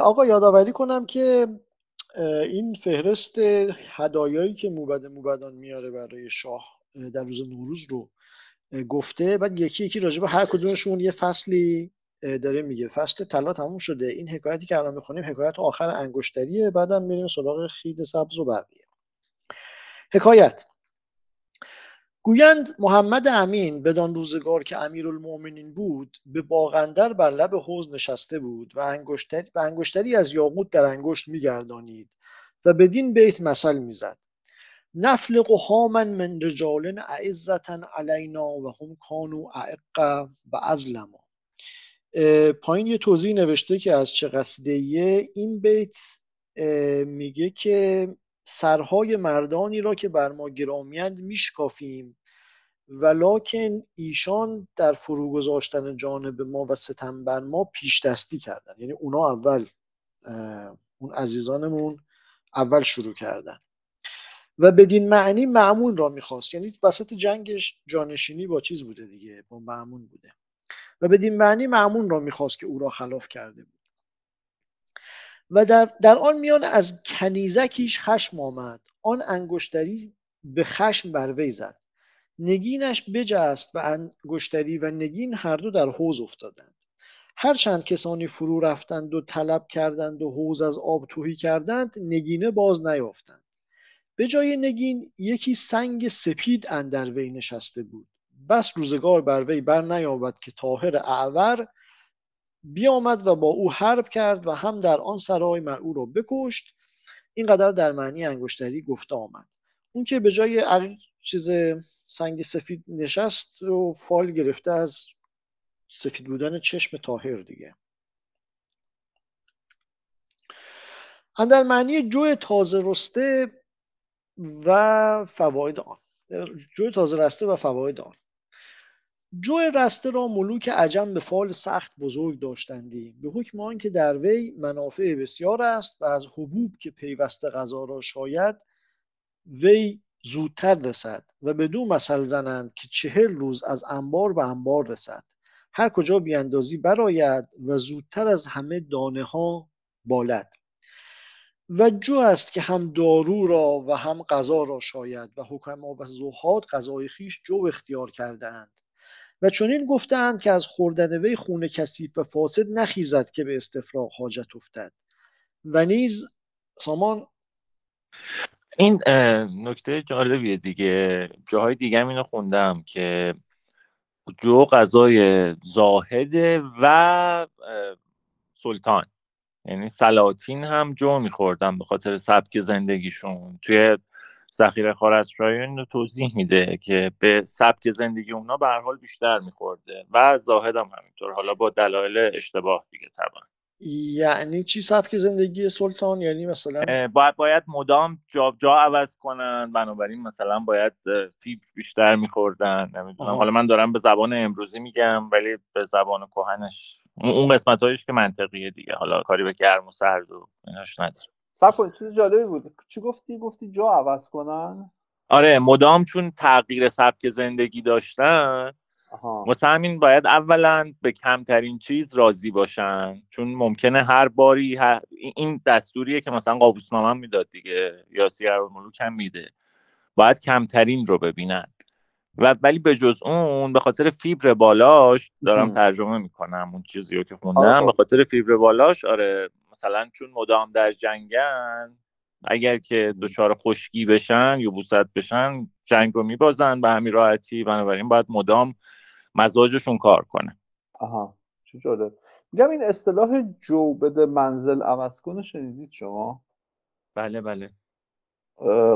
آقا یادآوری کنم که این فهرست هدایایی که موبد موبدان میاره برای شاه در روز نوروز رو گفته. بعد یکی یکی راجع به هر کدومشون یه فصلی داره میگه. فصل طلا تموم شده. این حکایتی که الان می‌خونیم حکایت آخر انگشتریه. بعدم میریم سراغ خید سبز و بقیه. حکایت. گویند محمد امین بدان روزگار که امیرالمؤمنین بود به باغندر بر لب حوز نشسته بود و انگشتری, و انگشتری از یاقوت در انگشت میگردانید و بدین بیت مثل می‌زد. نفلق هامن من رجال اعزتا علینا و هم کانو اعق و ازلما پایین یه توضیح نوشته که از چه قصیده این بیت میگه که سرهای مردانی را که بر ما گرامیند میشکافیم. ولکن ایشان در فرو گذاشتن جانب ما و ستم بر ما پیش دستی کردن یعنی اونا اول اون عزیزانمون اول شروع کردن. و بدین معنی معمون را می‌خواست. یعنی وسط جنگش جانشینی با چیز بوده دیگه با معمون بوده. و بدین معنی معمون را می‌خواست که او را خلاف کرده بود. و در, در آن میان از کنیزکیش خشم آمد. آن انگشتری به خشم بر وی زد. نگینش بجست و انگشتری و نگین هر دو در حوز افتادند. هر چند کسانی فرو رفتند و طلب کردند و حوز از آب توهی کردند نگینه باز نیافتند. به جای نگین یکی سنگ سپید اندر وی نشسته بود. بس روزگار بر وی بر نیابد که طاهر اعور بیامد و با او حرب کرد و هم در آن سرای مر او را بکشت. اینقدر در معنی انگشتری گفته آمد. اون که به جای چیز سنگ سفید نشست و فال گرفته از سفید بودن چشم تاهر دیگه. اندر معنی جو تازه رسته و فواید آن. جو تازه رسته و فواید آن. جو رسته را ملوک عجم به فال سخت بزرگ داشتندی به حکم آنکه در وی منافع بسیار است و از حبوب که پیوسته غذا را شاید وی زودتر رسد و به دو مثل زنند که چهل روز از انبار به انبار رسد. هر کجا بیاندازی براید و زودتر از همه دانه ها بالد. و جو است که هم دارو را و هم غذا را شاید و حکما و زهاد غذای خیش جو اختیار کرده اند و چنین گفتند که از خوردن وی خون کثیف و فاسد نخیزد که به استفراغ حاجت افتد. و نیز سامان این نکته جالبیه دیگه. جاهای دیگه اینو خوندم که جو غذای زاهده و سلطان. یعنی سلاطین هم جو میخوردن به خاطر سبک زندگیشون. توی ذخیره رایون توضیح میده که به سبک زندگی اونا به هر حال بیشتر میخورده و زاهد هم همینطور. حالا با دلایل اشتباه دیگه طبعا. یعنی چی سبک زندگی سلطان؟ یعنی مثلا باید باید مدام جا جا عوض کنن بنابراین مثلا باید فیبر بیشتر میخوردن. نمی‌دونم. حالا من دارم به زبان امروزی میگم ولی به زبان کهنش اون قسمت هایش که منطقیه دیگه. حالا کاری به گرم و سرد و ایناش نداره سب چیز جالبی بود. چی گفتی؟ گفتی جا عوض کنن. آره مدام چون تغییر سبک زندگی داشتن واسه همین باید اولا به کمترین چیز راضی باشن. چون ممکنه هر باری این دستوریه که مثلا قابوسنامه می‌داد دیگه یا سیر ملوک هم میده. باید کمترین رو ببینن. و ولی به جز اون به خاطر فیبر بالاش دارم ترجمه می‌کنم اون چیزی رو که خوندم. به خاطر فیبر بالاش آره مثلا چون مدام در جنگن اگر که دچار خشکی بشن یا بوست بشن جنگ رو میبازن به همین راحتی. بنابراین باید مدام مزاجشون کار کنه. آها. چه جالب. میگم این اصطلاح جو بده منزل عوض کنه شنیدید شما؟ بله بله.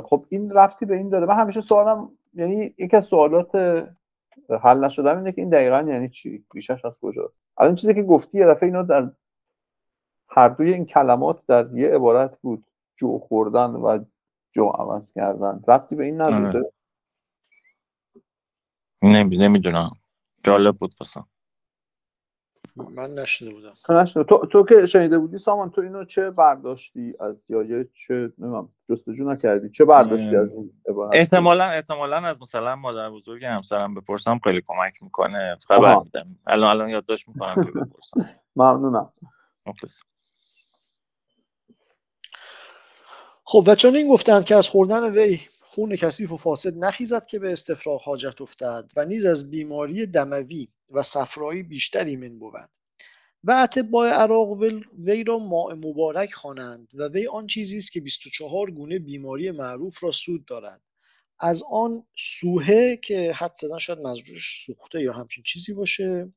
خب این رفتی به این داره. من همیشه سوالم یعنی یکی از سوالات حل نشده اینه که این دقیقا یعنی چی؟ ریشش از کجا الان چیزی که گفتی یه دفعه اینا در هر دوی این کلمات در یه عبارت بود جو خوردن و جو عوض کردن. رفتی به این نداره نمی‌دونم. جالب بود بسام من نشنده بودم. تو نشنده تو, تو که شنیده بودی سامان تو اینو چه برداشتی از یا چه نمی‌دونم جستجو نکردی؟ چه برداشتی از این احتمالا احتمالا از مثلا مادر بزرگ همسرم بپرسم خیلی کمک می‌کنه. خبر میدم. الان الان یادداشت می‌کنم که بپرسم. ممنونم. خب و چون این گفتند که از خوردن وی خون کثیف و فاسد نخیزد که به استفراغ حاجت افتد و نیز از بیماری دموی و صفرایی بیشتری من بود. و اتباع عراق وی را ماء مبارک خوانند و وی آن چیزی است که 24 گونه بیماری معروف را سود دارد. از آن سوهه که حد زدن شاید مزروش سوخته یا همچین چیزی باشه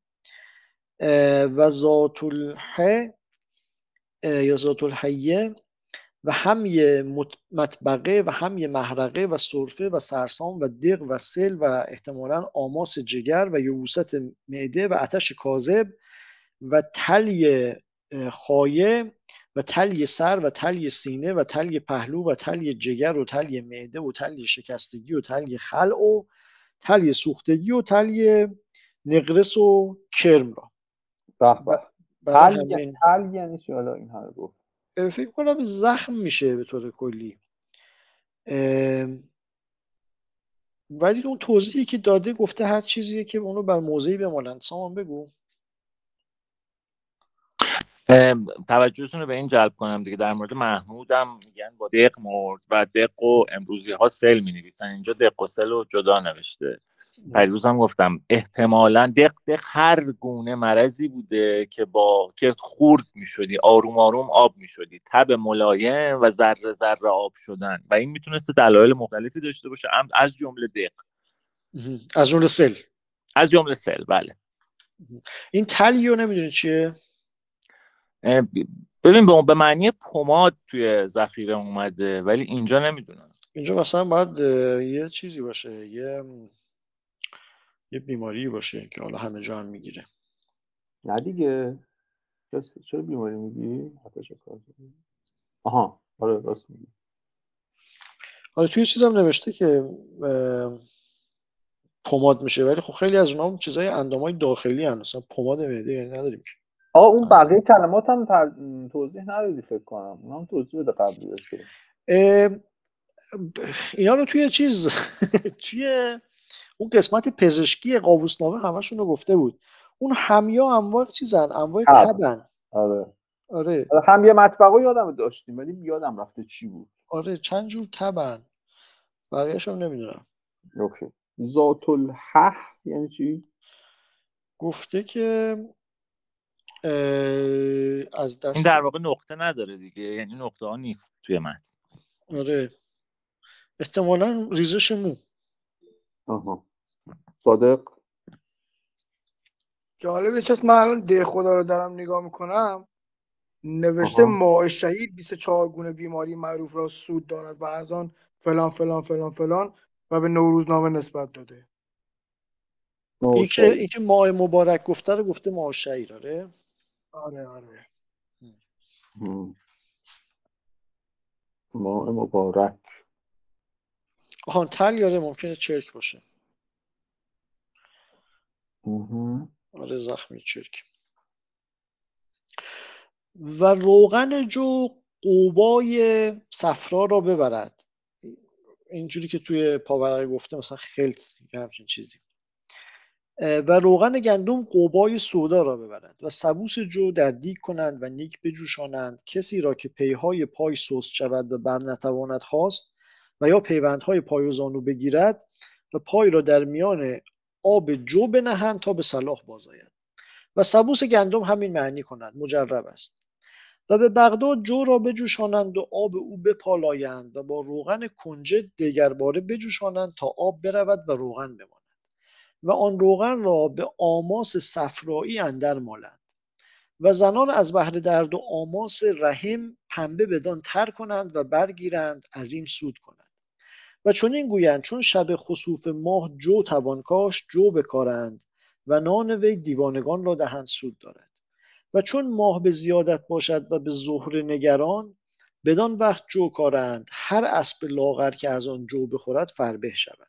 و ذات الحه یا ذات الحیه و هم یه مطبقه و هم یه محرقه و صرفه و سرسام و دق و سل و احتمالا آماس جگر و یوست معده و آتش کاذب و تلی خایه و تلی سر و تلی سینه و تلی پهلو و تلی جگر و تلی معده و تلی شکستگی و تلی خلع و تلی سوختگی و تلی نقرس و کرم را. تل یعنی چی؟ حالا این رو گفت. فکر کنم زخم میشه به طور کلی. ولی اون توضیحی که داده گفته هر چیزیه که اونو بر موضعی بمالند سامان بگو. توجهتون رو به این جلب کنم دیگه. در مورد محمودم میگن با دق مرد و دق و امروزی ها سل می نویسن اینجا دق و سل رو جدا نوشته. پیروز هم گفتم احتمالا دق دق هر گونه مرضی بوده که با که خورد می‌شدی آروم آروم آب می‌شدی تب ملایم و ذره ذره آب شدن. و این می‌تونسته دلایل مختلفی داشته باشه. از جمله دق. از جمله سل. از جمله سل بله. این تلیو نمی‌دونی چیه؟ ببین به معنی پماد توی ذخیره اومده ولی اینجا نمی‌دونم. اینجا مثلا باید یه چیزی باشه یه یه بیماری باشه که حالا همه جا هم می‌گیره. نه دیگه. چرا بیماری میگی؟ آها آره راست میگی. آره توی چیزم نوشته که پماد میشه ولی خب خیلی از اونها چیزای اندامای داخلی هن. مثلا پماد معده یعنی نداریم که. آه اون بقیه کلمات هم تر... توضیح ندادی فکر کنم. اون هم توضیح بده قبل اینا رو توی چیز توی اون قسمت پزشکی قابوسنامه همشون رو گفته بود. اون همیا انواع چیزن انواع تبن. آره. آره. هم یه مطبقه یادم داشتیم ولی یادم رفته چی بود. آره چند جور تبن. بقیهش هم نمی‌دونم. اوکی. ذات الحح یعنی چی؟ گفته که از دست این در واقع نقطه نداره دیگه یعنی نقطه ها نیست توی متن. آره. احتمالا ریزش مو. آها. صادق. جالبه چست من الان ده خدا رو دارم نگاه می‌کنم. نوشته ماه شهید 24 گونه بیماری معروف را سود دارد و از آن فلان فلان فلان فلان و به نوروزنامه نسبت داده. این که این که ماه مبارک گفته رو گفته ماه شهید آره؟ آره آره. ماه مبارک. آهان تل یاره ممکنه چرک باشه. آره زخمی چرک و روغن جو قوبای صفرا را ببرد. اینجوری که توی پاورقی گفته مثلا خلط یا همچین چیزی. و روغن گندم قوبای سودا را ببرد و سبوس جو در دیگ کنند و نیک بجوشانند. کسی را که پیهای پای سوست شود و بر نتواند خواست و یا پیوندهای پای و زانو بگیرد و پای را در میان آب جو بنهند تا به صلاح بازآید و سبوس گندم همین معنی کند مجرب است. و به بغداد جو را بجوشانند و آب او بپالایند و با روغن کنجد باره بجوشانند تا آب برود و روغن بماند. و آن روغن را به آماس صفرایی اندر مالند. و زنان از بهر درد و آماس رحم پنبه بدان تر کنند و برگیرند از این سود کنند. و چون این گویند چون شب خسوف ماه جو توان کاش جو بکارند و نان وی دیوانگان را دهند سود دارد. و چون ماه به زیادت باشد و به ظهر نگران بدان وقت جو کارند هر اسب لاغر که از آن جو بخورد فربه شود.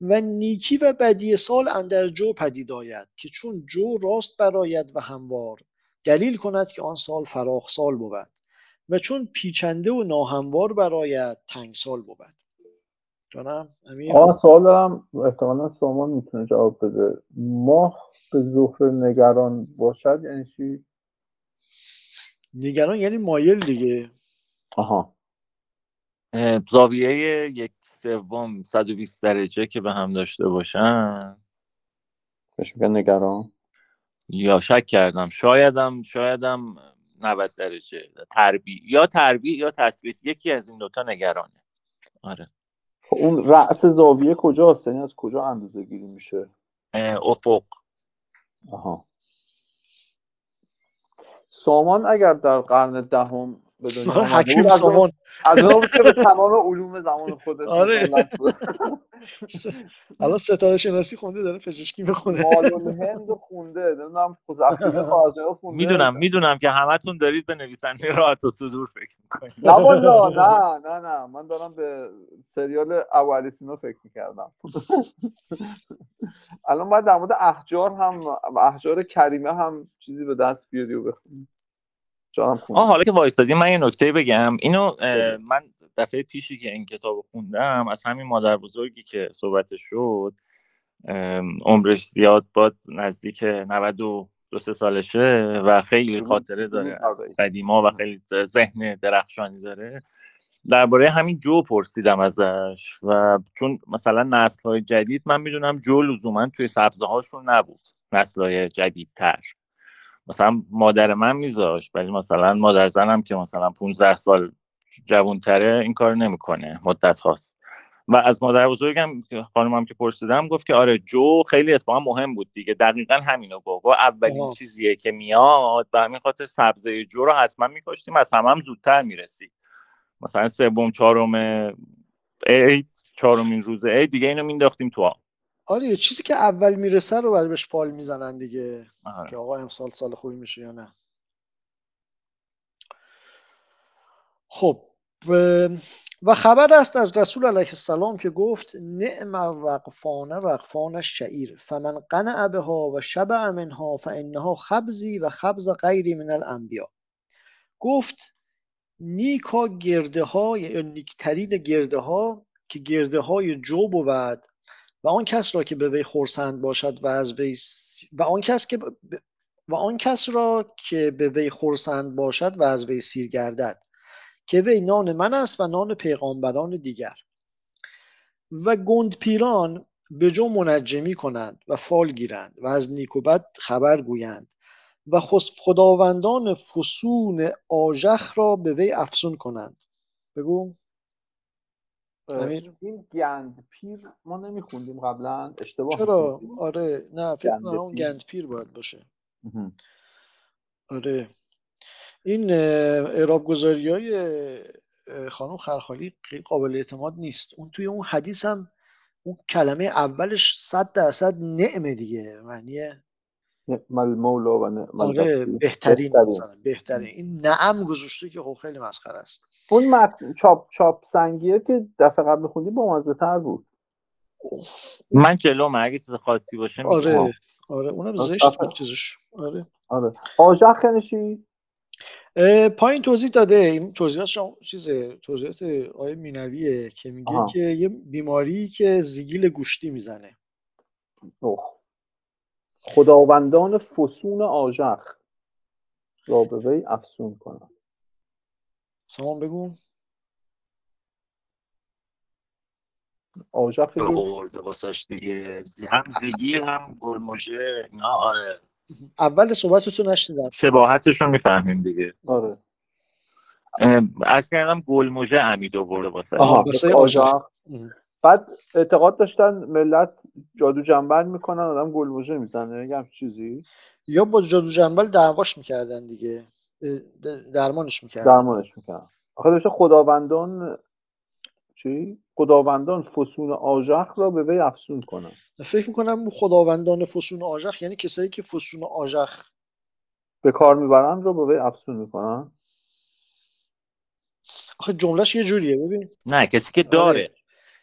و نیکی و بدی سال اندر جو پدید آید که چون جو راست براید و هموار دلیل کند که آن سال فراخ سال بود. و چون پیچنده و ناهموار براید تنگ سال بود. جانم امیر. آه سوال دارم. احتمالا سامان می‌تونه جواب بده. ماه به ظهر نگران باشد یعنی چی؟ نگران یعنی مایل دیگه. آها. زاویه یک سوم 120 درجه که به هم داشته باشن. بهش میگن نگران. یا شک کردم. شایدم شایدم 90 درجه. تربی یا تربی یا تسلیس یکی از این دوتا نگرانه. آره. خب اون رأس زاویه کجاست؟ یعنی از کجا اندازه گیری میشه؟ افق. آها. سامان اگر در قرن دهم به دنیا آره، حکیم سامان. از اون که به تمام علوم زمان خودش آره. الان ستاره شناسی خونده داره پزشکی می‌خونه. مالون هند خونده. نمی‌دونم خونده. می‌دونم می‌دونم که همتون دارید به نویسنده راحت و صدور فکر می‌کنید. نه والا نه نه نه من دارم به سریال اوالیسینو فکر می‌کردم. الان باید در مورد احجار هم احجار کریمه هم چیزی به دست بیاری و بخونی. آه حالا که وایستادی من یه نکته بگم. اینو من دفعه پیشی که این کتاب خوندم از همین مادر بزرگی که صحبت شد عمرش زیاد باد نزدیک 92 دو سه سالشه و خیلی خاطره داره. از قدیما و خیلی ذهن درخشانی داره. درباره همین جو پرسیدم ازش و چون مثلا نسل های جدید من می‌دونم جو لزوما توی سبزه هاشون نبود. نسل های جدیدتر. مثلا مادر من میذاش ولی مثلا مادر زنم که مثلا 15 سال جوانتره این کار نمی‌کنه مدت هاست. و از مادر بزرگم خانمم که پرسیدم گفت که آره جو خیلی اتفاقا مهم بود دیگه. دقیقا همینو گفت. و اولین چیزیه که میاد به همین خاطر سبزه جو رو حتما میکاشتیم از همه هم زودتر می‌رسید مثلا سوم چهارم عید چهارمین روز عید دیگه اینو مینداختیم تو آب. آره چیزی که اول می‌رسه رو بعد بهش فال می‌زنن دیگه. آره. که آقا امسال سال خوبی میشه یا نه. خب و خبر است از رسول علیه السلام که گفت نعم الرقفان رقفان شعیر فمن قنع بها و شبع منها فانها خبزی و خبز غیری من الانبیا. گفت نیکا گرده ها یا نیکترین گرده ها که گرده های جو بود و آن کس را که به وی خورسند باشد و از وی و آن کس که و آن کس را که به وی خورسند باشد و از وی سیر گردد که وی نان من است و نان پیغامبران دیگر. و گند پیران به جو منجمی کنند و فال گیرند و از نیک و بد خبر گویند و خداوندان فسون آژخ را به وی افسون کنند. بگو. امیر این گند پیر ما نمیخوندیم قبلا اشتباه چرا؟ آره نه فکر کنم اون گند پیر باید باشه. آره. این اعراب گذاری های خانم خرخالی قابل اعتماد نیست. اون توی اون حدیث هم اون کلمه اولش صد درصد نعمه دیگه معنی نعم مولا و آره بهترین بهترین. بهترین. این نعم گذاشته که خب خیلی مسخره است. اون متن چاپ چاپ سنگیه که دفعه قبل خوندی با مزه تر بود. من جلو اگه چیز خاصی باشه آره. آره اونم زشت بود چیزش. آره. آره. آژخ یعنی پایین توضیح داده. این توضیحات شما چیز توضیحات آیه مینویه که میگه آه. که یه بیماری که زیگیل گوشتی می‌زنه. اوه. خداوندان فسون آژخ را به وی افسون کنن سامان بگو. آژاق برده واسش دیگه. هم زیگیر هم گلموشه. نه آره. اول صحبتتو نشنیدم. شباهتش رو می‌فهمیم دیگه. آره. از کردم گلموژه امید آورده واسه. آها آژاق بعد اعتقاد داشتن ملت جادو جنبل می‌کنن آدم گلموژه می‌زنه. یه چیزی؟ یا با جادو جنبل دعواش می‌کردن دیگه. درمانش می‌کردن. درمانش می‌کردن. آخه داشته خداوندان چی؟ خداوندان فسون آژخ را به وی افسون کنن. فکر می‌کنم خداوندان فسون آژخ یعنی کسایی که فسون آژخ به کار می‌برن رو به وی افسون می‌کنن؟ آخه جملهش یه جوریه ببین. نه کسی که داره. آره.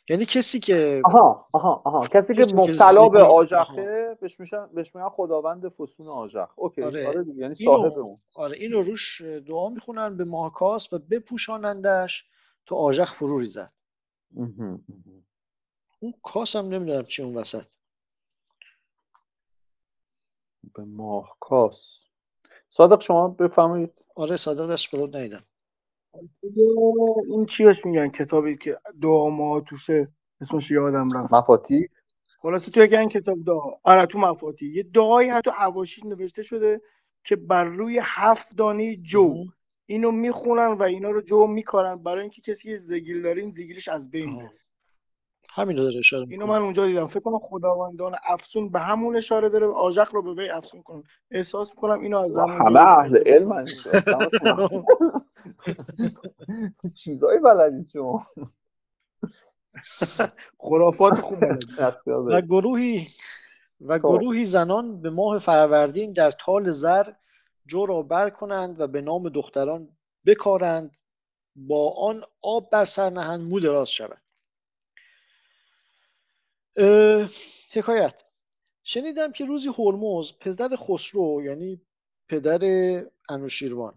یعنی کسی که آها آها آها. کسی, کسی که مبتلا به آژخه بهش میشن بهش میگن خداوند فسون آژخ. اوکی آره, آره دیگه یعنی صاحب اون. آره اینو روش دعا می‌خونن به ماکاس و بپوشانندش تو آژخ فرو ریزد. اون کاس هم نمی‌دونم چی اون وسط. به ماهکاس صادق شما بفهمید آره صادق دست بلود نیدم. این چیش میگن؟ کتابی که دعا ما توشه اسمش یادم رفت. مفاتی؟ خلاصه تو این کتاب دعا. آره تو مفاتی. یه دعایی حتی حواشی نوشته شده که بر روی هفت دانه جو. اینو می‌خونن و اینا رو جو میکارن. برای اینکه کسی زگیل داره این زگیلش از بین بره همین داره اشاره اینو من اونجا دیدم. فکر کنم خداوندان افسون به همون اشاره داره آژق رو به وی افسون کنن احساس می‌کنم اینو از همه اهل علم چیزایی بلدی شما. خرافات خوب و گروهی و خب. گروهی زنان به ماه فروردین در تال زر جو را بر کنند و به نام دختران بکارند. با آن آب بر سر نهند مو دراز شود. حکایت. شنیدم که روزی هرمز پدر خسرو یعنی پدر انوشیروان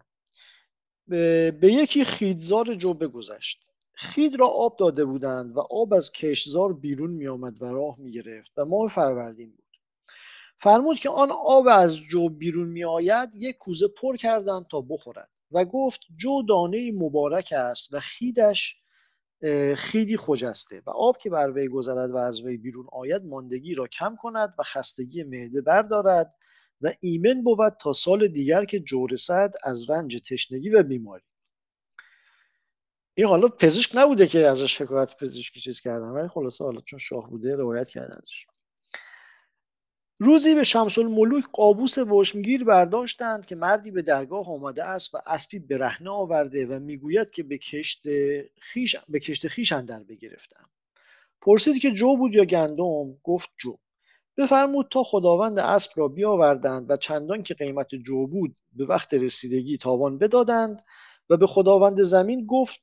به یکی خیدزار جو بگذشت. خید را آب داده بودند و آب از کشزار بیرون می آمد و راه می گرفت و ماه فروردین بود. فرمود که آن آب از جو بیرون می آید یک کوزه پر کردند تا بخورد و گفت جو دانه مبارک است و خیدش خیدی خجسته و آب که بر وی گذرد و از وی بیرون آید ماندگی را کم کند و خستگی معده بردارد و ایمن بود تا سال دیگر که جورسد از رنج تشنگی و بیماری. این حالا پزشک نبوده که ازش حکایت پزشکی چیز کردن ولی خلاصه حالا چون شاه بوده روایت کردنش. روزی به شمس الملوک قابوس وشمگیر برداشتند که مردی به درگاه آمده است و اسبی برهنه آورده و می‌گوید که به کشت خیش به کشت خیش اندر بگرفتم. پرسید که جو بود یا گندم؟ گفت جو. بفرمود تا خداوند اسب را بیاوردند و چندان که قیمت جو بود به وقت رسیدگی تاوان بدادند و به خداوند زمین گفت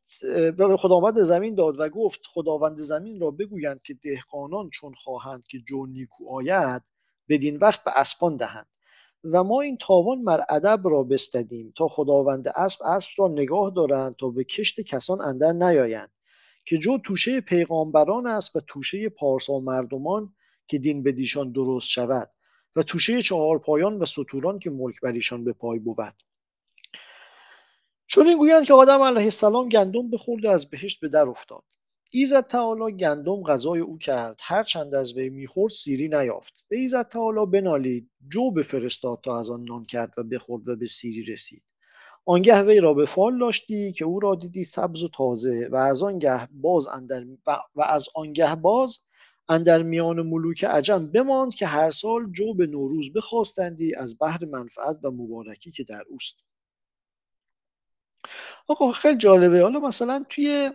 و به خداوند زمین داد و گفت خداوند زمین را بگویند که دهقانان چون خواهند که جو نیکو آید بدین وقت به اسبان دهند. و ما این تاوان مر ادب را بستدیم تا خداوند اسب اسب را نگاه دارند تا به کشت کسان اندر نیایند که جو توشه پیغامبران است و توشه پارسا مردمان که دین بدیشان درست شود و توشه چهار پایان و سطوران که ملک بر ایشان به پای بود. چون این گویند که آدم علیه السلام گندم بخورد و از بهشت به در افتاد. ایزد تعالی گندم غذای او کرد. هر چند از وی می‌خورد سیری نیافت. به ایزد تعالی بنالید. جو بفرستاد تا از آن نان کرد و بخورد و به سیری رسید. آنگه وی را به فال داشتی که او را دیدی سبز و تازه و از آنگه باز اندر و از آنگه باز اندر میان ملوک عجم بماند که هر سال جو به نوروز بخواستندی از بحر منفعت و مبارکی که در اوست. آقا خیلی جالبه. حالا مثلا توی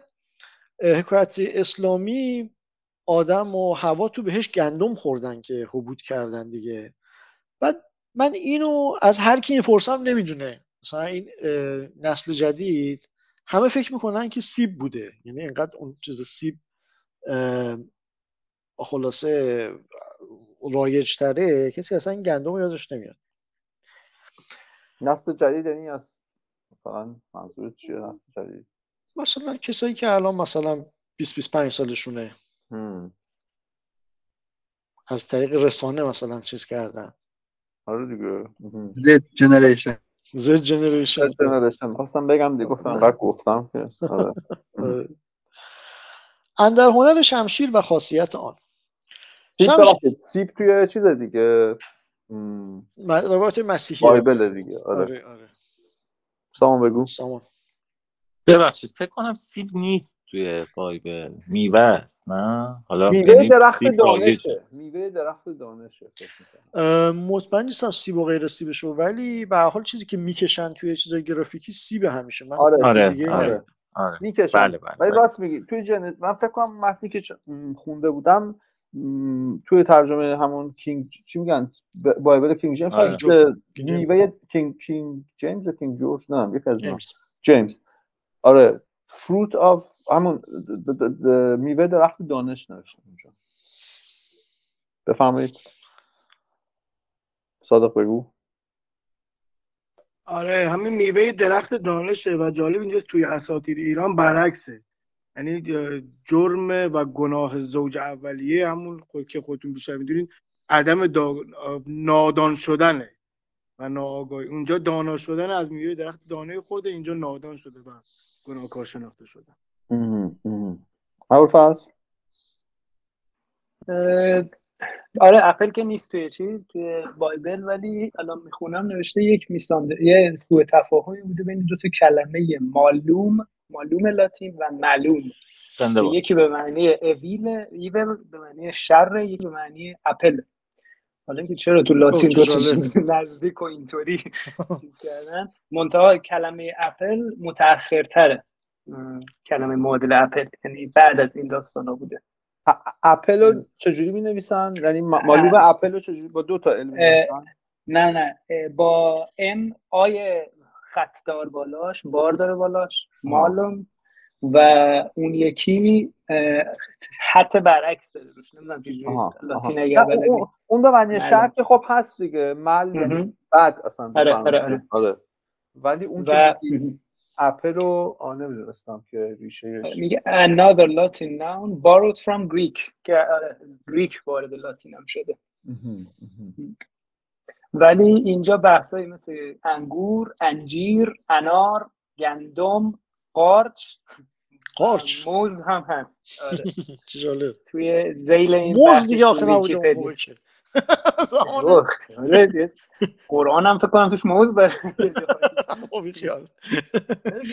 حکایت اسلامی آدم و هوا تو بهش گندم خوردن که حبود کردن دیگه. بعد من اینو از هر کی می‌پرسم نمی‌دونه. مثلا این نسل جدید همه فکر می‌کنن که سیب بوده. یعنی اینقدر اون چیز سیب خلاصه رایج تره کسی اصلا این گندم یادش نمیاد. نسل جدید یعنی از مثلا منظور چیه نسل جدید؟ مثلا کسایی که الان مثلا 20 25 سالشونه. از طریق رسانه مثلا چیز کردن. آره دیگه. زد جنریشن زد جنریشن جنریشن خواستم بگم دیگه گفتم بعد گفتم که آره. آره. اندر هنر شمشیر و خاصیت آن. سیب سیب توی چیز دیگه؟ روایت مسیحی. بایبل دیگه آره. آره, آره. سامان بگو. سامان. ببخشید فکر کنم سیب نیست توی بایبل میوه است نه؟ حالا میوه درخت دانشه. میوه درخت دانشه مطمئن نیستم سیب و غیر سیبشو ولی به حال چیزی که می‌کشن توی چیزای گرافیکی سیب همیشه. من آره آره, دیگه آره. آره. می‌کشن. بله بله ولی راست میگی توی جن... من فکر کنم متنی که خونده بودم توی ترجمه همون King چی میگن؟ Bible King James؟ آره. میوه King King James King George؟ نه King James. آره fruit of همون میوه درخت دانش نوشته اونجا. بفهمید صادق بگو. آره همین میوه درخت دانشه و جالب اینجاست توی اساطیر ایران برعکسه. یعنی جرم و گناه زوج اولیه همون که خودتون بیشتر می‌دونین عدم نادان شدنه. و ناآگاهی. اونجا دانا شدن از میوه درخت دانه خورده اینجا نادان شده و گناهکار شناخته شده فرض. آره اپل که نیست توی چیز توی بایبل ولی الان می‌خونم نوشته یک میسانده یه سوء تفاهمی بوده بین دو تا کلمه معلوم معلوم لاتین و معلوم. یکی به معنی اویل ایول به معنی شر یکی به معنی اپل. حالا اینکه چرا تو لاتین دو نزدیک و اینطوری چیز کردن. منتها کلمه اپل متأخرتره. کلمه معادل اپل یعنی بعد از این داستان ها بوده اپل رو چجوری می نویسن؟ یعنی مالوب اپل رو چجوری؟ با دو تا علم نه نه. با ام آی خطدار بالاش بار داره بالاش مالوم. و اون یکی حتی برعکس داره روش نمی‌دونم چجوری اون به معنی شرط خب هست دیگه مل یعنی بعد اصلا آره آره آره. آره. ولی اون و... اپل رو نمی‌دونستم که ریشه میگه another Latin noun borrowed from Greek که گریک آره، وارد لاتین هم شده. ولی اینجا بحثایی مثل انگور انجیر انار گندم قارچ قارچ. موز هم هست. آره. چه جالب. توی زیل این موز دیگه آخه نبوده قرآن هم فکر کنم توش موز داره.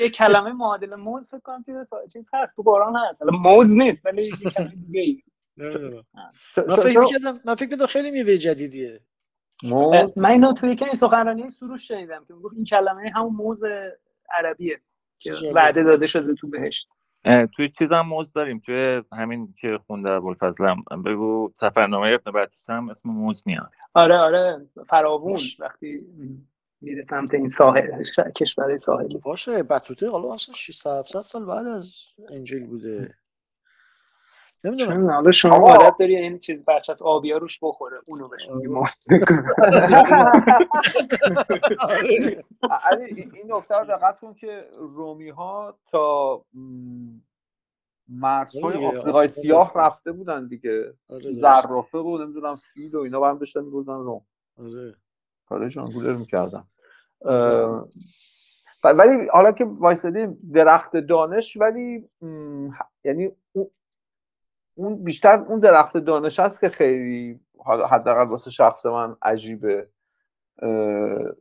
یه کلمه معادل موز فکر کنم توی چیز هست تو قرآن هست. موز نیست ولی یه کلمه دیگه من فکر می‌کردم من فکر می‌کردم خیلی میوه جدیدیه. من اینو توی که این سخنرانی سروش شنیدم که این کلمه همون موز عربیه. وعده داده شده تو بهشت. توی چیزم موز داریم. توی همین که خونده ابوالفضلم بگو سفرنامه ابن بطوس هم اسم موز میاد. آره آره. فراوون وقتی میره سمت این ساحل کشور ساحلی. باشه بطوته حالا اصلا 600 سال بعد از انجیل بوده. نمی‌دونم. حالا شما عادت داری این چیز برچس آبی ها روش بخوره اونو بهش میگی این نکته رو دقت کن که رومی ها تا مرزهای آفریقای سیاه رفته بودن دیگه. آره، زرافه و نمی‌دونم فیل و اینا برم داشتن میبردن روم. آره. کاره جانگولر می‌کردن ولی حالا که وایستدیم درخت دانش ولی یعنی اون بیشتر اون درخت دانش هست که خیلی حداقل واسه شخص من عجیبه.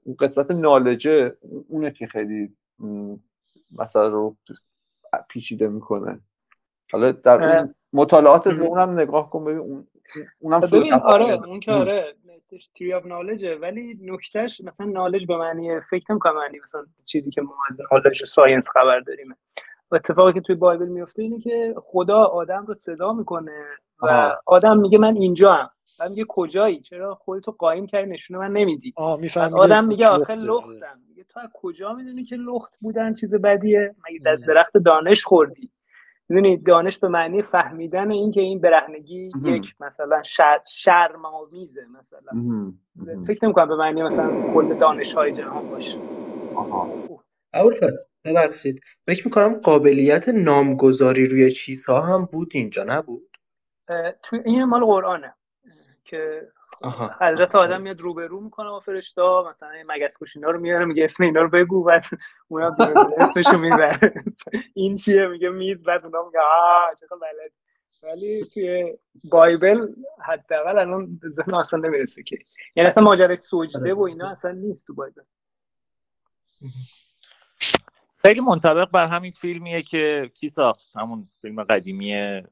اون قسمت knowledge ه اونه که خیلی مثلا رو پیچیده می‌کنه. حالا در اون مطالعات اونم نگاه کن ببین اون اونم ببین آره اون که آره tree of knowledge ه ولی نکتهش مثلا knowledge به معنی فکر نمی‌کنم معنی مثلا چیزی که ما از knowledge science خبر داریم. اتفاقی که توی Bible میفته اینه که خدا آدم رو صدا می‌کنه و آه. آدم میگه من اینجا هم و میگه کجایی؟ چرا خودتو قایم کردی؟ نشونه من نمیدی. آدم میگه آخه لختم. میگه تو از کجا می‌دونی که لخت بودن چیز بدیه؟ مگه از درخت دانش خوردی؟ می‌دونی دانش به معنی فهمیدن این که این برهنگی یک مثلا شر شرماویزه مثلا. فکر نمی‌کنم به معنی مثلا کل دانش های جهان باشه. ابوالفضل ببخشید. فکر می‌کنم قابلیت نامگذاری روی چیزها هم بود اینجا نبود؟ تو این مال قرآنه که حضرت آدم میاد روبرو می‌کنه با فرشتا مثلا مگس کشینا رو میاره میگه اسم اینا رو بگو بعد اونم اسمشو می‌بره. این چیه؟ میگه میز بعد اونا میگه آه چقدر بلد. ولی توی بایبل حداقل الان ذهن اصلا نمی‌رسه که. یعنی اصلا ماجرای سجده و اینا اصلا نیست تو بایبل. خیلی منطبق بر همین فیلمیه که کی ساخت؟ همون فیلم قدیمی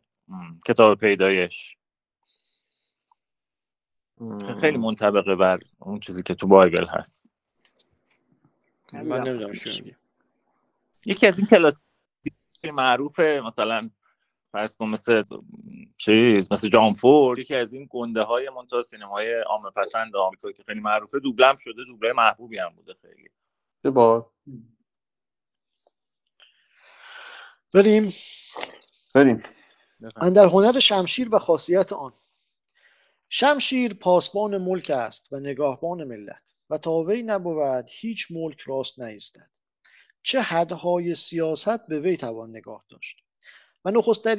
کتاب پیدایش. خیلی منطبقه بر اون چیزی که تو بایبل هست. من نمی‌دونم یکی از این کلاس معروفه مثلا فرض کن مثل چیز مثل جان فورد یکی از این گنده های منتها سینمای عامه پسند آمریکا که خیلی معروفه دوبلم شده دوبله محبوبی هم بوده خیلی. با بریم. بریم. اندر هنر شمشیر و خاصیت آن. شمشیر پاسبان ملک است و نگاهبان ملت و تا وی نبود هیچ ملک راست نیستد. چه حدهای سیاست به وی توان نگاه داشت. و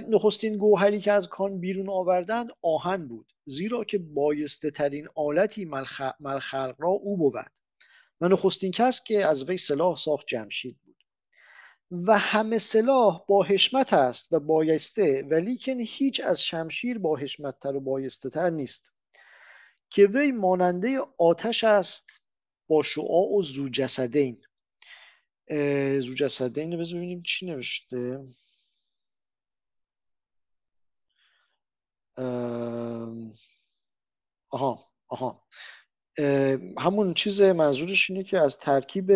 نخستین گوهری که از کان بیرون آوردند آهن بود زیرا که بایسته ترین آلتی ملخلق را او بود. و نخستین کس که از وی سلاح ساخت جمشید بود. و همه سلاح با حشمت است و بایسته ولیکن هیچ از شمشیر با حشمتتر و بایسته تر نیست. که وی ماننده آتش است با شعاع و زو جسدین زو جسدین بذار ببینیم چی نوشته. آها آها. همون چیز منظورش اینه که از ترکیب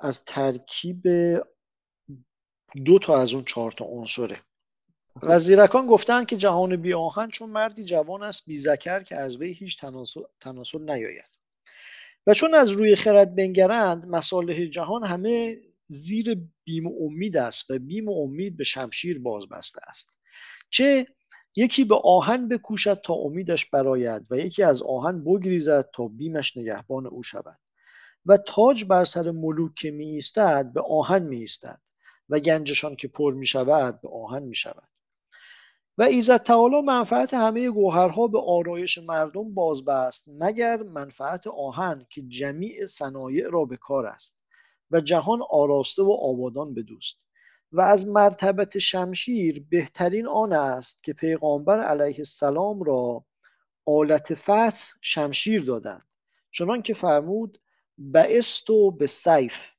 از ترکیب دو تا از اون چهار تا عنصره. و زیرکان گفتند که جهان بی آهن چون مردی جوان است بی زکر که از وی هیچ تناسل نیاید. و چون از روی خرد بنگرند مصالح جهان همه زیر بیم و امید است و بیم و امید به شمشیر باز بسته است. چه یکی به آهن بکوشد تا امیدش براید و یکی از آهن بگریزد تا بیمش نگهبان او شود. و تاج بر سر ملوک که می ایستد به آهن می ایستد و گنجشان که پر می شود به آهن می شود و ایزد تعالی منفعت همه گوهرها به آرایش مردم بازبست مگر منفعت آهن که جمیع صنایع را به کار است و جهان آراسته و آبادان بدوست و از مرتبت شمشیر بهترین آن است که پیغامبر علیه السلام را آلت فتح شمشیر دادند. چنان که فرمود بعثت بالسیف.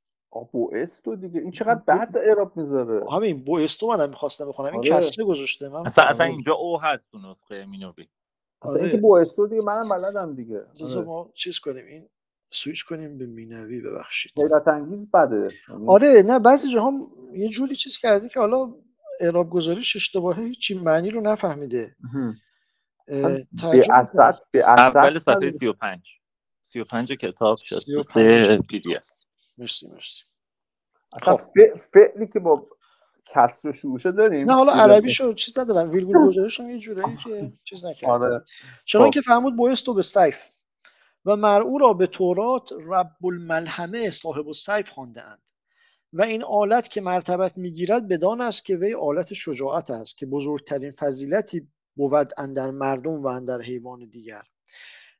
بعثت دیگه. این چقدر بد اعراب می‌ذاره. همین بعثت منم می‌خواستم بخونم. این آره. کسره گذاشته من اصلا, اصلا اینجا او هست تو نسخه مینوی. اصلا آره. اینکه بعثت دیگه منم بلدم دیگه. آره. ما چیز کنیم. این سویچ کنیم به مینوی ببخشید. حیرت انگیز بده. آره نه بعضی جاها یه جوری چیز کرده که حالا اعراب گذاریش اشتباهه هیچ معنی رو نفهمیده. به اول صفحه 35 35 کتاب شد. PD مرسی مرسی. خب. فعلی که با کسر شروع شده داریم. نه حالا عربی شو چیز ندارم. ویرگول گذاریش هم یه جورایی که چیز نکرد آره. چون که خب. فرمود بعثت بالسیف و مر او را به تورات رب الملحمه صاحب السیف خوانده اند و این آلت که مرتبت می‌گیرد بدان است که وی آلت شجاعت است که بزرگترین فضیلتی بود اندر مردم و اندر حیوان دیگر.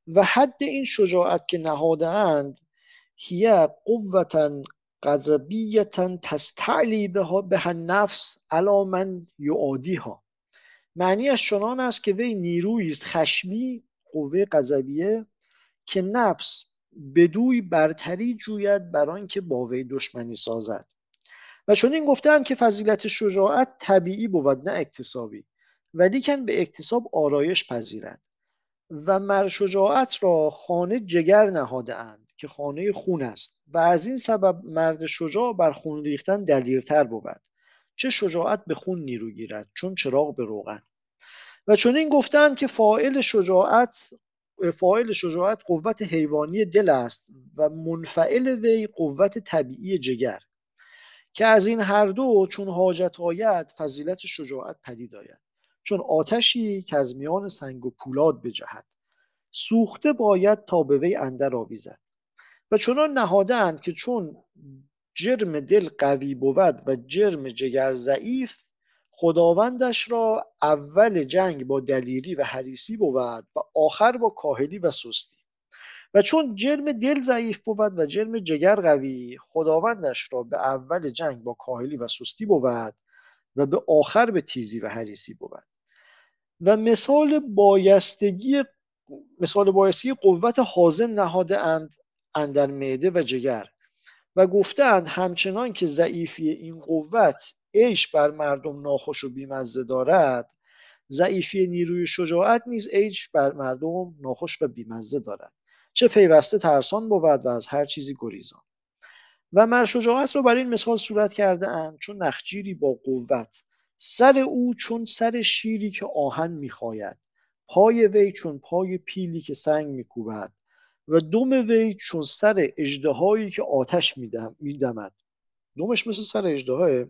و حد این شجاعت که نهاده اند هی قوتا قذبیتا تستعلی به به نفس علا من یعادیها. معنیش چنان است که وی نیرویی است خشمی قوه قذبیه که نفس بدوی برتری جوید بر آنکه با وی دشمنی سازد. و چون این گفتند که فضیلت شجاعت طبیعی بود نه اکتسابی ولیکن به اکتساب آرایش پذیرد. و مر شجاعت را خانه جگر نهاده اند که خانه خون است و از این سبب مرد شجاع بر خون ریختن دلیرتر بود. چه شجاعت به خون نیرو گیرد چون چراغ به روغن. و چون این گفتند که فاعل شجاعت فاعل شجاعت قوت حیوانی دل است و منفعل وی قوت طبیعی جگر که از این هر دو چون حاجت آید فضیلت شجاعت پدید آید. چون آتشی که از میان سنگ و پولاد بجهد. سوخته باید تا به وی اندر آویزد. و چنان نهادند که چون جرم دل قوی بود و جرم جگر ضعیف خداوندش را اول جنگ با دلیری و حریسی بود و آخر با کاهلی و سستی. و چون جرم دل ضعیف بود و جرم جگر قوی خداوندش را به اول جنگ با کاهلی و سستی بود و به آخر به تیزی و حریسی بود. و مثال بایستگی مثال بایستگی قوت حازم نهاده اند اندر معده و جگر و گفتند همچنان که ضعیفی این قوت عیش بر مردم ناخوش و بیمزه دارد ضعیفی نیروی شجاعت نیز عیش بر مردم ناخوش و بیمزه دارد. چه پیوسته ترسان بود و از هر چیزی گریزان. و مر شجاعت را بر این مثال صورت کرده اند. چون نخجیری با قوت سر او چون سر شیری که آهن می‌خواید پای وی چون پای پیلی که سنگ میکوبد. و دم وی چون سر اجدهایی که آتش میدمد. دومش مثل سر اجدهای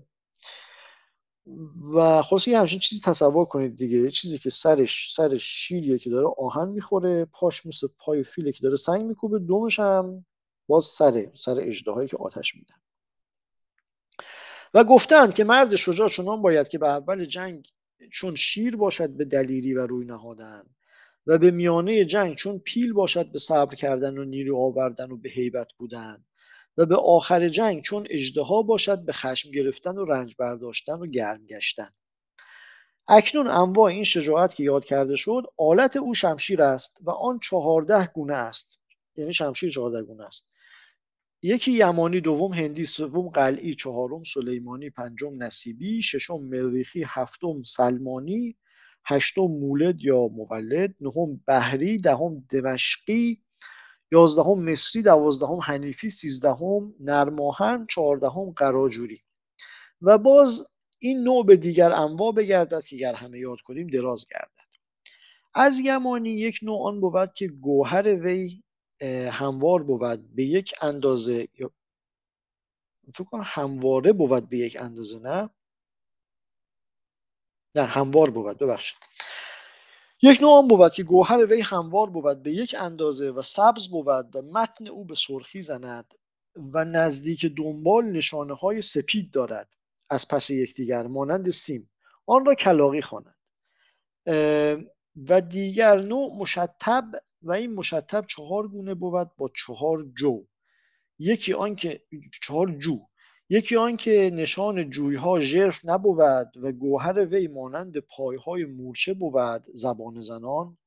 و خلاصه یه چیزی تصور کنید دیگه. چیزی که سرش سر شیریه که داره آهن می‌خوره. پاش مثل پای فیله که داره سنگ میکوبه. دومش هم باز سره سر اجدهایی که آتش میدن. و گفتند که مرد شجاع چنان باید که به اول جنگ چون شیر باشد به دلیری و روی نهادن و به میانه جنگ چون پیل باشد به صبر کردن و نیرو آوردن و به هیبت بودن و به آخر جنگ چون اجدها باشد به خشم گرفتن و رنج برداشتن و گرم گشتن. اکنون انواع این شجاعت که یاد کرده شد آلت او شمشیر است و آن چهارده گونه است. یعنی شمشیر چهارده گونه است. یکی یمانی دوم هندی سوم قلعی چهارم سلیمانی پنجم نصیبی ششم مریخی هفتم سلمانی هشتم مولد یا مولد نهم بهری دهم دمشقی یازدهم مصری دوازدهم حنیفی سیزدهم نرماهن چهاردهم قراجوری. و باز این نوع به دیگر انواع بگردد که گر همه یاد کنیم دراز گردد. از یمانی یک نوع آن بود که گوهر وی هموار بود به یک اندازه فکر کنم همواره بود به یک اندازه نه؟ نه هموار بود ببخشید. یک نوع آن بود که گوهر وی هموار بود به یک اندازه و سبز بود و متن او به سرخی زند و نزدیک دنبال نشانه های سپید دارد. از پس یکدیگر مانند سیم آن را کلاقی خوانند. و دیگر نوع مشتب و این مشتب چهار گونه بود با چهار جو. یکی آنکه چهار جو. یکی آنکه نشان جویها ژرف نبود و گوهر وی مانند پایهای مورچه بود زبان زنان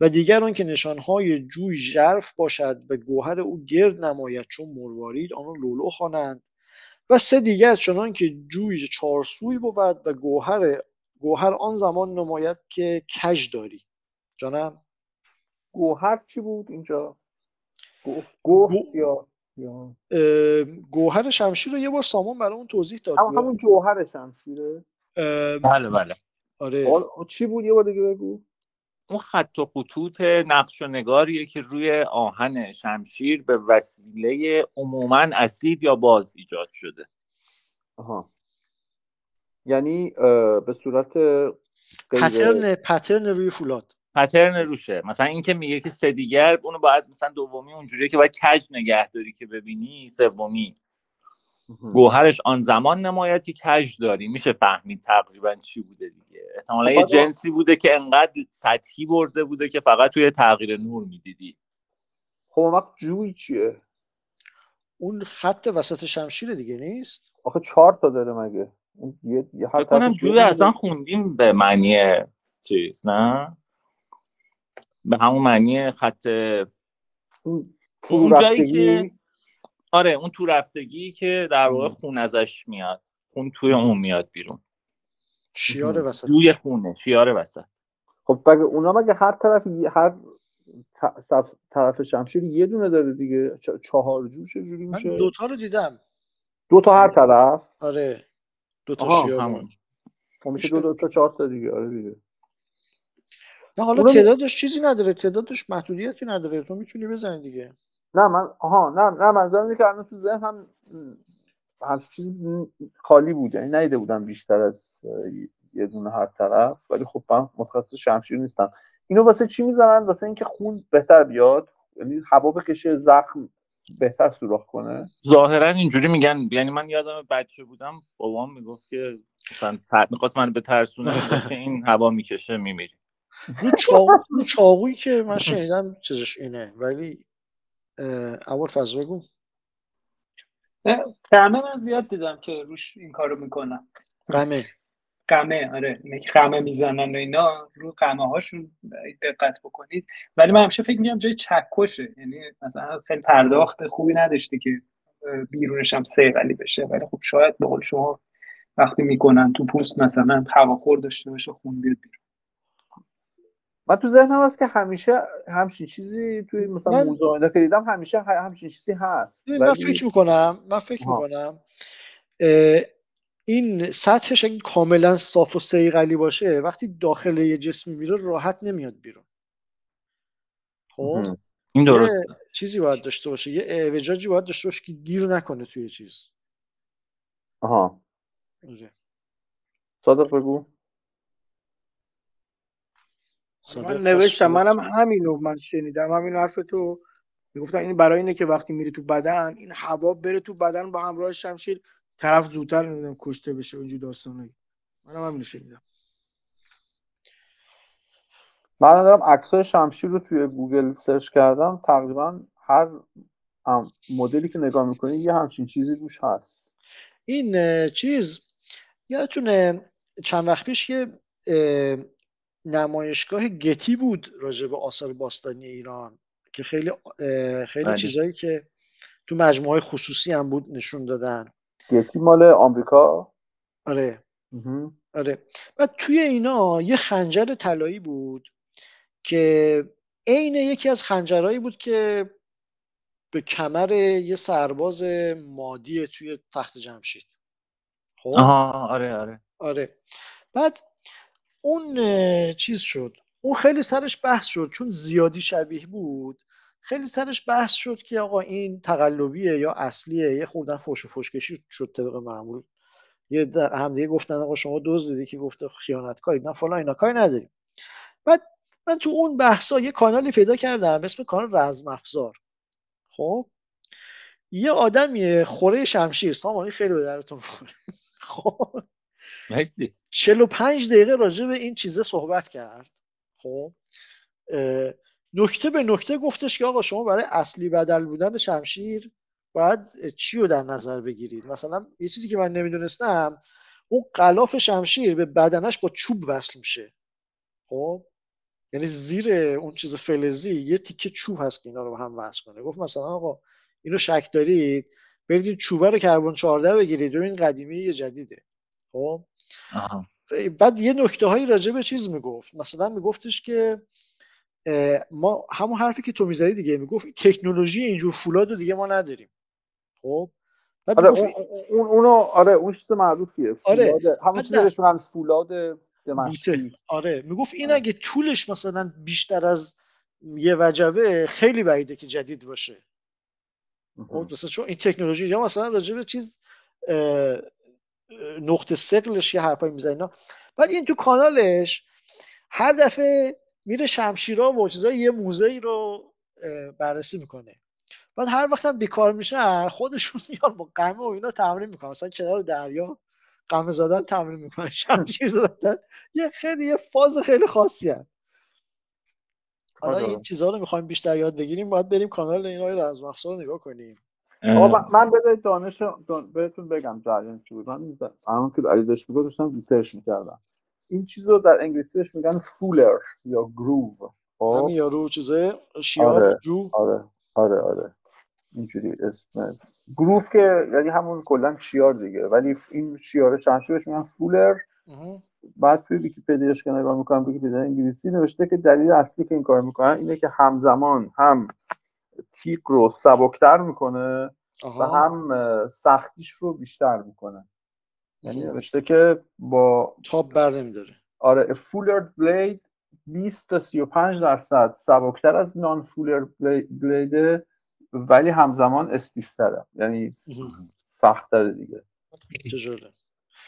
و دیگر آنکه نشانهای جوی ژرف باشد و گوهر او گرد نماید چون مروارید آن لولو خوانند و سه دیگر چنان که جوی چارسوی بود و گوهر گوهر آن زمان نماید که کج داری. جانم. گوهر چی بود اینجا؟ گوه یا گوهر شمشیر رو یه بار سامان برای توضیح داد. اما همون جوهر شمشیره. بله بله. آره. چی بود؟ یه بار دیگه بگو. اون خط و خطوط نقش و نگاریه که روی آهن شمشیر به وسیله عموما اسید یا باز ایجاد شده. آها. یعنی به صورت پترن پترن روی فولاد. پترن روشه. مثلا اینکه میگه که سه دیگر اونو باید مثلا دومی اونجوریه که باید کج نگه داری که ببینی سومی. گوهرش آن زمان نماید که کج داری. میشه فهمید تقریبا چی بوده دیگه. احتمالا یه جنسی بوده که انقدر سطحی برده بوده که فقط توی تغییر نور می‌دیدی. خب وقت جوی چیه؟ اون خط وسط شمشیر دیگه نیست؟ آخه چهار تا داره مگه. یه فکر کنم جوی اصلا خوندیم به معنی چیز نه؟ به همون معنی خط اون جایی که آره اون تو رفتگی که در واقع خون ازش میاد. خون توی اون میاد بیرون. شیار وسط. روی خونه شیار وسط. خب بگه اونا مگه هر طرف هر طرف شمشیر یه دونه داره دیگه؟ چهار جو چجوری میشه من دوتا رو دیدم. دو تا هر طرف؟ آره. دو تا شیار همون. خب میشه دو, دو تا چهار تا دیگه آره دیگه. نه حالا تعدادش چیزی نداره تعدادش محدودیتی نداره. تو می‌تونی بزنی دیگه. نه من آها نه نه منظورم اینه که الان تو ذهن هم هر چیز خالی بود یعنی نیده بودم بیشتر از یه دونه هر طرف. ولی خب من متخصص شمشیر نیستم. اینو واسه چی می‌زنن؟ واسه اینکه خون بهتر بیاد یعنی هوا بکشه زخم بهتر سوراخ کنه؟ ظاهرا اینجوری میگن یعنی من یادم بچه بودم بابام می‌گفت که مثلا می‌خواست من به ترسونه که این هوا می‌کشه میمیری رو چاقو رو چاقویی که من شنیدم چیزش اینه ولی اول فضل بگو. قمه من زیاد دیدم که روش این کارو می‌کنن قمه قمه آره اینه که قمه می‌زنن و اینا رو قمه هاشون دقت بکنید. ولی من همیشه فکر می‌کنم جای چکشه یعنی مثلا خیلی پرداخت خوبی نداشته که بیرونش هم سیغلی بشه. ولی خب شاید به قول شما وقتی می‌کنن تو پوست مثلا هواخور داشته باشه خون بیاد بیرون. من تو ذهنم هست که همیشه همچین چیزی توی مثلا موزه که دیدم همیشه همچین چیزی هست. من فکر می‌کنم من فکر می‌کنم این سطحش اگه کاملا صاف و سیقلی باشه وقتی داخل یه جسمی میره راحت نمیاد بیرون. خب؟ این درست چیزی باید داشته باشه. یه اعوجاجی باید داشته باشه که گیر نکنه توی چیز. آها. صادق بگو. من نوشتم. منم همینو من شنیدم. همین حرف تو. می‌گفتن این برای اینه که وقتی میری تو بدن این هوا بره تو بدن با همراه شمشیر. طرف زودتر نمی‌دونم کشته بشه اونجور داستانایی. منم همینو شنیدم. من دارم عکسای شمشیر رو توی گوگل سرچ کردم. تقریبا هر مدلی که نگاه می‌کنی یه همچین چیزی روش هست. این چیز یادتونه چند وقت پیش یه نمایشگاه گتی بود راجع به آثار باستانی ایران که خیلی خیلی بله. چیزایی که تو مجموعه خصوصی هم بود نشون دادن. گتی مال آمریکا؟ آره. آره. و توی اینا یه خنجر طلایی بود که عین یکی از خنجرهایی بود که به کمر یه سرباز مادی توی تخت جمشید. خب؟ آها آره آره. آره. بعد اون چیز شد. اون خیلی سرش بحث شد چون زیادی شبیه بود. خیلی سرش بحث شد که آقا این تقلبیه یا اصلیه یه خوردن فوش و فوشکشی شد طبق معمول. یه همدیگه گفتن آقا شما دوز دیدی که گفته خیانتکاری. نه فلان اینا کاری نداریم. بعد من تو اون بحثا یه کانالی پیدا کردم اسم کانال رزم افزار خب؟ یه آدمی خوره شمشیر. سامانی خیلی به درتون خب؟ مرسی. 45 دقیقه راجع به این چیزه صحبت کرد. خب؟ نکته به نکته گفتش که آقا شما برای اصلی بدل بودن شمشیر باید چی رو در نظر بگیرید؟ مثلا یه چیزی که من نمی‌دونستم اون قلاف شمشیر به بدنش با چوب وصل میشه. خب؟ یعنی زیر اون چیز فلزی یه تیکه چوب هست که اینا رو هم وصل کنه. گفت مثلا آقا اینو شک دارید برید این چوبه رو کربن 14 بگیرید و این قدیمی یه جدیده. خب؟ بعد یه نکته هایی راجع به چیز می‌گفت. مثلا میگفتش که ما همون حرفی که تو می‌زدی دیگه می‌گفت تکنولوژی اینجور فولاد رو دیگه ما نداریم. خب؟ آره اون, اون اونو آره اون چیز معروفیه آره. همون چیزی بهش فولاد بوته آره. می‌گفت این اگه طولش مثلا بیشتر از یه وجبه خیلی بعیده که جدید باشه. خب، مثلا چون این تکنولوژی یا مثلا راجع چیز نقطه سقلش یه حرفایی می‌زنه بعد این تو کانالش هر دفعه میره شمشیرا و چیزای یه موزه ای رو بررسی می‌کنه. بعد هر وقت هم بیکار میشن خودشون میان با قمه و اینا تمرین می‌کنن. مثلا کنار دریا قمه زدن تمرین می‌کنن شمشیر زدن. یه خیلی یه فاز خیلی خاصی هم. حالا آره. این چیزها رو می‌خوایم بیشتر یاد بگیریم باید بریم کانال این های رزم افزار رو نگاه کنیم. من بده دانش بهتون بگم جریان چی بود. من الان که علی داشت می‌گفت داشتم research می‌کردم. این چیز رو در انگلیسیش میگن fuller یا groove خب؟ همین یارو چیزه؟ شیار آره. جو. آره آره آره. اینجوری اسم. groove که یعنی همون کلا شیار دیگه. ولی این شیار شمشیرشو میگن fuller بعد توی ویکیپدیاش که نگاه می‌کنم ویکیپدیا انگلیسی نوشته که دلیل اصلی که این کار می‌کنن اینه که همزمان هم تیغ رو سبکتر می‌کنه و هم سختیش رو بیشتر می‌کنه. یعنی نوشته که با تاب بر نمیداره. آره fullered blade 20 تا 35 درصد سبکتر از non-fullered blade ولی همزمان stiff تره. یعنی سختتر دیگه.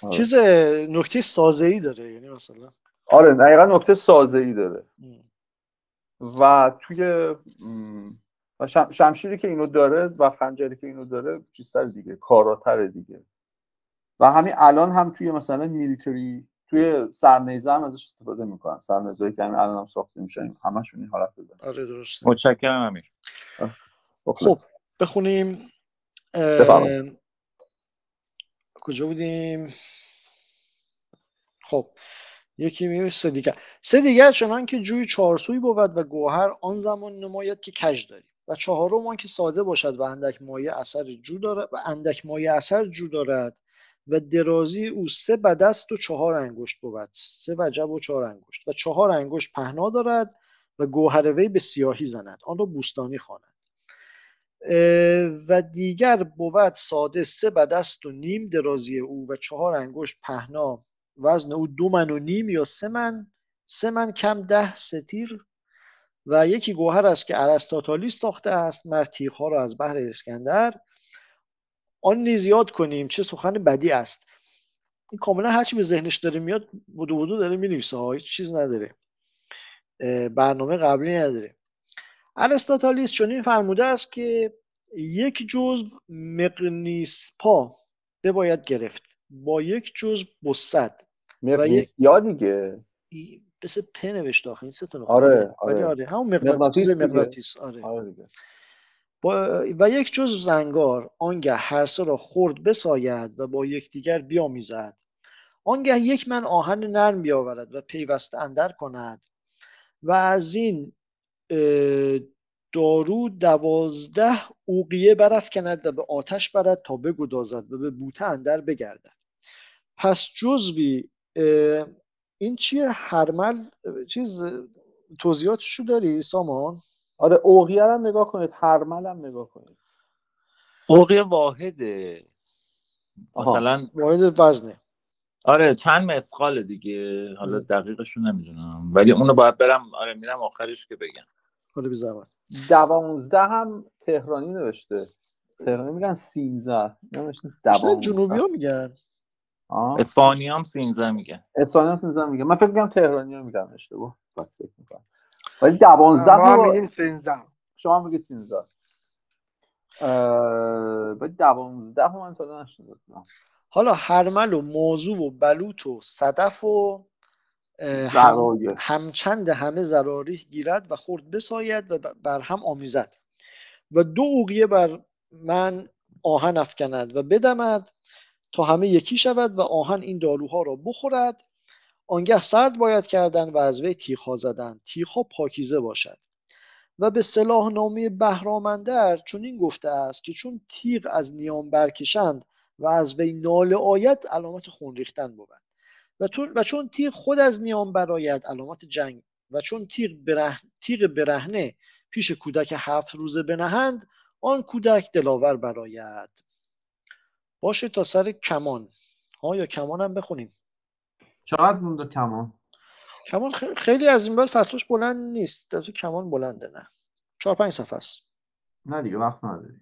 آره. چیز نکته سازه ای داره یعنی مثلا؟ آره دقیقا نکته سازه ای داره و توی شمشیری که اینو داره و خنجری که اینو داره چیزتر دیگه کاراتر دیگه. و همین الان هم توی مثلا میلیتری توی سرنیزه هم ازش استفاده می‌کنن. سرنیزه که همین الان هم ساخته میشن همشون این حالت داره آره درسته. متشکرم امیر. خب بخونیم. کجا بودیم؟ خب یکی میگه سه دیگر. سه دیگر چنان که جوی چهارسوی بود و گوهر آن زمان نماید که کج داریم. و چهارم آن که ساده باشد و اندک مایه اثر جو دارد و اندک مایه اثر جو دارد. و درازی او سه بدست و چهار انگشت بود. سه وجب و چهار انگشت. و چهار انگشت پهنا دارد و گوهر وی به سیاهی زند. آن را بوستانی خواند. و دیگر بود ساده سه بدست و نیم درازی او و چهار انگشت پهنا. وزن او دو من و نیم یا سه من. سه من کم ده ستیر. و یکی گوهر است که ارسطاطالیس ساخته است. مر ها را از بحر اسکندر. آن نیز یاد کنیم چه سخن بدی است. این کاملا هرچی به ذهنش داره میاد بودو بودو داره می‌نویسه ها هیچ چیز نداره. برنامه قبلی نداره. ارسطاطالیس چنین فرموده است که یک جزء مقنیسپا بباید گرفت. با یک جزء بسد یا دیگه؟ مثل پ نوشته آخه این ستون آره آره. آره همون مغناطیس مغناطیس آره. آره با و یک جز زنگار آنگه هر سه را خرد بساید و با یکدیگر بیامیزد. آنگه یک من آهن نرم بیاورد و پیوسته اندر کند و از این دارو دوازده اوقیه کند و به آتش برد تا بگدازد و به بوته اندر بگردد. پس جزوی این چیه؟ هرمل چیز توضیحاتشو داری سامان؟ آره اوقیه هم نگاه کنید هرمل هم نگاه کنید. اوقیه واحده. مثلا واحد وزنه. آره چند مسقال دیگه. حالا دقیقشو نمی‌دونم. ولی اونو باید برم آره میرم آخرش که بگم. آره بزنم دوانزده هم تهرانی نوشته. تهرانی میگن سینزه. نوشته جنوبی ها میگن. اسپانی هم سینزه میگن. اسپانی هم سینزه میگن. من فکر میگم تهرانی هم میگن اشتباه بس فکر می‌کنم. ولی دوانزده ما میگیم سینزه شما میگید سینزه ولی دوانزده هم من تا حالا هرمل و موضوع و بلوط و صدف و همچند همه زراریح گیرد و خورد بساید و بر هم آمیزد. و دو اوقیه بر من آهن افکند و بدمد تا همه یکی شود و آهن این داروها را بخورد آنگه سرد باید کردن و از وی زدن. تیغ پاکیزه باشد. و به صلاح نامه بهرامندر چون این گفته است که چون تیغ از نیام برکشند و از وی ناله آید علامت خون ریختن بود. و, چون تیغ خود از نیام براید علامت جنگ. و چون تیغ, بره... تیغ برهنه پیش کودک هفت روزه بنهند آن کودک دلاور براید باشه تا سر کمان. ها یا کمان هم بخونیم. چقدر مونده کمان؟ کمان خیلی از این بعد فصلش بلند نیست. در تو کمان بلنده نه. چهار پنج صفحه است. نه دیگه وقت نداری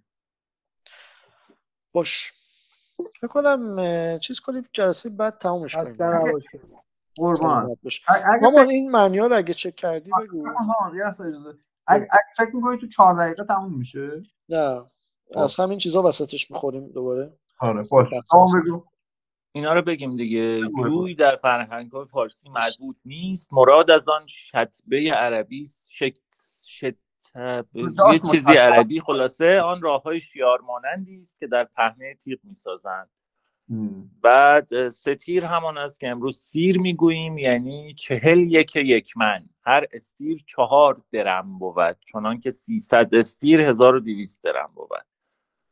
باش. فکر کنم چیز کنیم جلسه بعد تمومش کنیم. قربان. مامان این معنی رو اگه چک کردی بگو. اگه فکر می‌کنی تو چهار دقیقه تموم میشه؟ نه. از همین چیزا وسطش می‌خوریم دوباره. آره باش. بگو. اینا رو بگیم دیگه. جوی در فرهنگ های فارسی مضبوط نیست. مراد از آن شتبه عربی شت شت یه چیزی عربی. خلاصه آن راه های شیار مانندی است که در پهنه تیغ می‌سازند. بعد ستیر همان است که امروز سیر می‌گوییم. یعنی چهل یک یک من. هر استیر چهار درم بود چنان که سیصد استیر هزار و دیویست درم بود.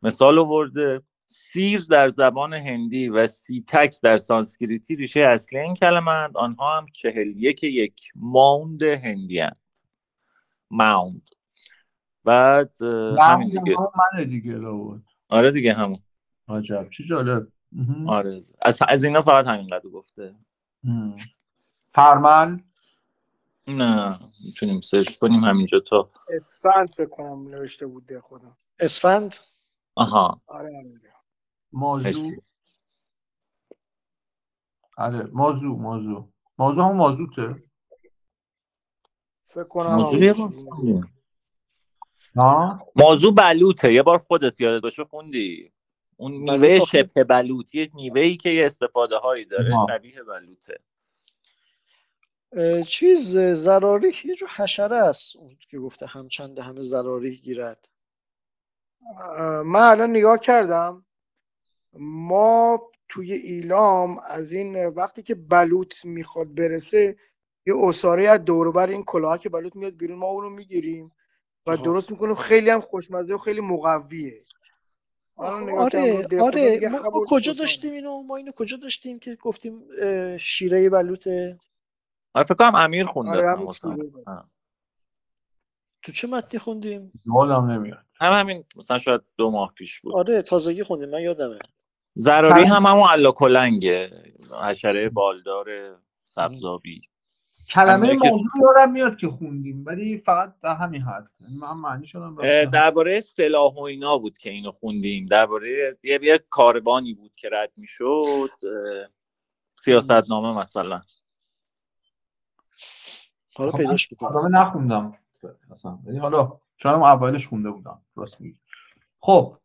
مثال ورده سیر در زبان هندی و سیتک در سانسکریتی ریشه اصلی این کلمه اند آنها هم چهل یک یک ماوند هندی هند ماوند. بعد همین دیگه. من دیگه آره دیگه همون. عجب چی جالب. آره. از, از اینا فقط همین قدر گفته پرمل نه می‌تونیم سرچ کنیم همینجا تا. اسفند فکر کنم نوشته بود خودم. اسفند؟ آها. آره موضوع آره موضوع موضوع موضوع هم موضوعه فکر کنم موضوع بلوطه. یه بار خودت یادت باشه خوندی. اون میوه شبه بلوط. یه میوه ای که یه استفاده هایی داره شبیه بلوطه. چیز زراریح یه جو حشره است اون که گفته همچند همه زراریح گیرد. من الان نگاه کردم. ما توی ایلام از این وقتی که بلوط می‌خواد برسه یه اصاره از دوروبر این کلاه که بلوط میاد بیرون ما اونو می‌گیریم و درست می‌کنیم. خیلی هم خوشمزه و خیلی مقویه. آره آره. ما, کجا داشتیم اینو؟ ما اینو کجا داشتیم که گفتیم شیره بلوطه آره فکر کنم امیر خونده آره تو چه متنی خوندیم؟ یادم نمیاد. هم همین مثلا شاید دو ماه پیش بود. آره تازگی خوندیم. من یادمه. ضراری هم همون الا کلنگه حشره بالدار سبزابی. کلمه موضوع یادم میاد که خوندیم ولی فقط در همین حد. یعنی من معنی شدم درباره سلاح و اینا بود که اینو خوندیم. درباره یه, یه کاروانی بود که رد می‌شد سیاست نامه مثلا. حالا پیداش می‌کنم. نخوندم. اصلا. ولی حالا چون اولش خونده بودم. راست میگی. خب